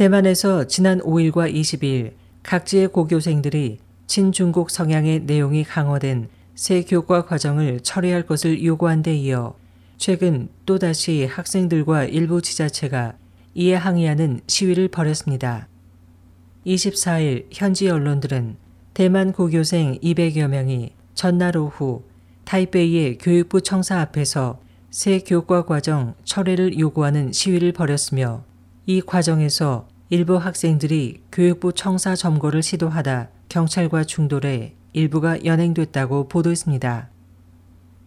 대만에서 지난 5일과 20일 각지의 고교생들이 친중국 성향의 내용이 강화된 새 교과 과정을 철회할 것을 요구한 데 이어 최근 또다시 학생들과 일부 지자체가 이에 항의하는 시위를 벌였습니다. 24일 현지 언론들은 대만 고교생 200여 명이 전날 오후 타이베이의 교육부 청사 앞에서 새 교과 과정 철회를 요구하는 시위를 벌였으며 이 과정에서 일부 학생들이 교육부 청사 점거를 시도하다 경찰과 충돌해 일부가 연행됐다고 보도했습니다.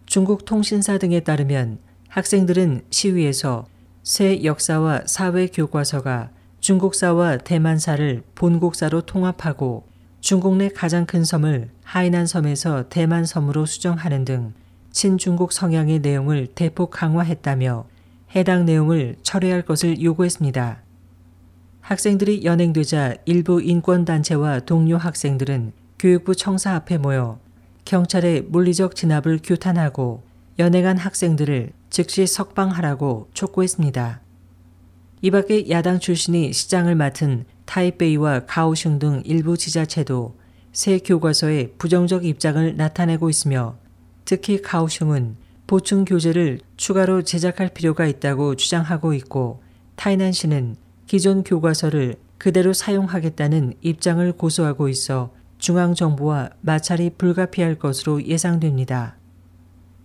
중국 통신사 등에 따르면 학생들은 시위에서 새 역사와 사회 교과서가 중국사와 대만사를 본국사로 통합하고 중국 내 가장 큰 섬을 하이난 섬에서 대만 섬으로 수정하는 등 친중국 성향의 내용을 대폭 강화했다며 해당 내용을 철회할 것을 요구했습니다. 학생들이 연행되자 일부 인권단체와 동료 학생들은 교육부 청사 앞에 모여 경찰의 물리적 진압을 규탄하고 연행한 학생들을 즉시 석방하라고 촉구했습니다. 이 밖에 야당 출신이 시장을 맡은 타이베이와 가오슝 등 일부 지자체도 새 교과서에 부정적 입장을 나타내고 있으며 특히 가오슝은 보충 교재를 추가로 제작할 필요가 있다고 주장하고 있고 타이난시는 기존 교과서를 그대로 사용하겠다는 입장을 고수하고 있어 중앙정부와 마찰이 불가피할 것으로 예상됩니다.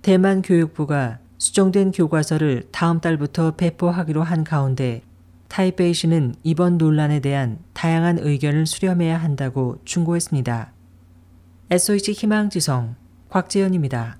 대만 교육부가 수정된 교과서를 다음 달부터 배포하기로 한 가운데 타이베이시는 이번 논란에 대한 다양한 의견을 수렴해야 한다고 충고했습니다. SOH 희망지성 곽재현입니다.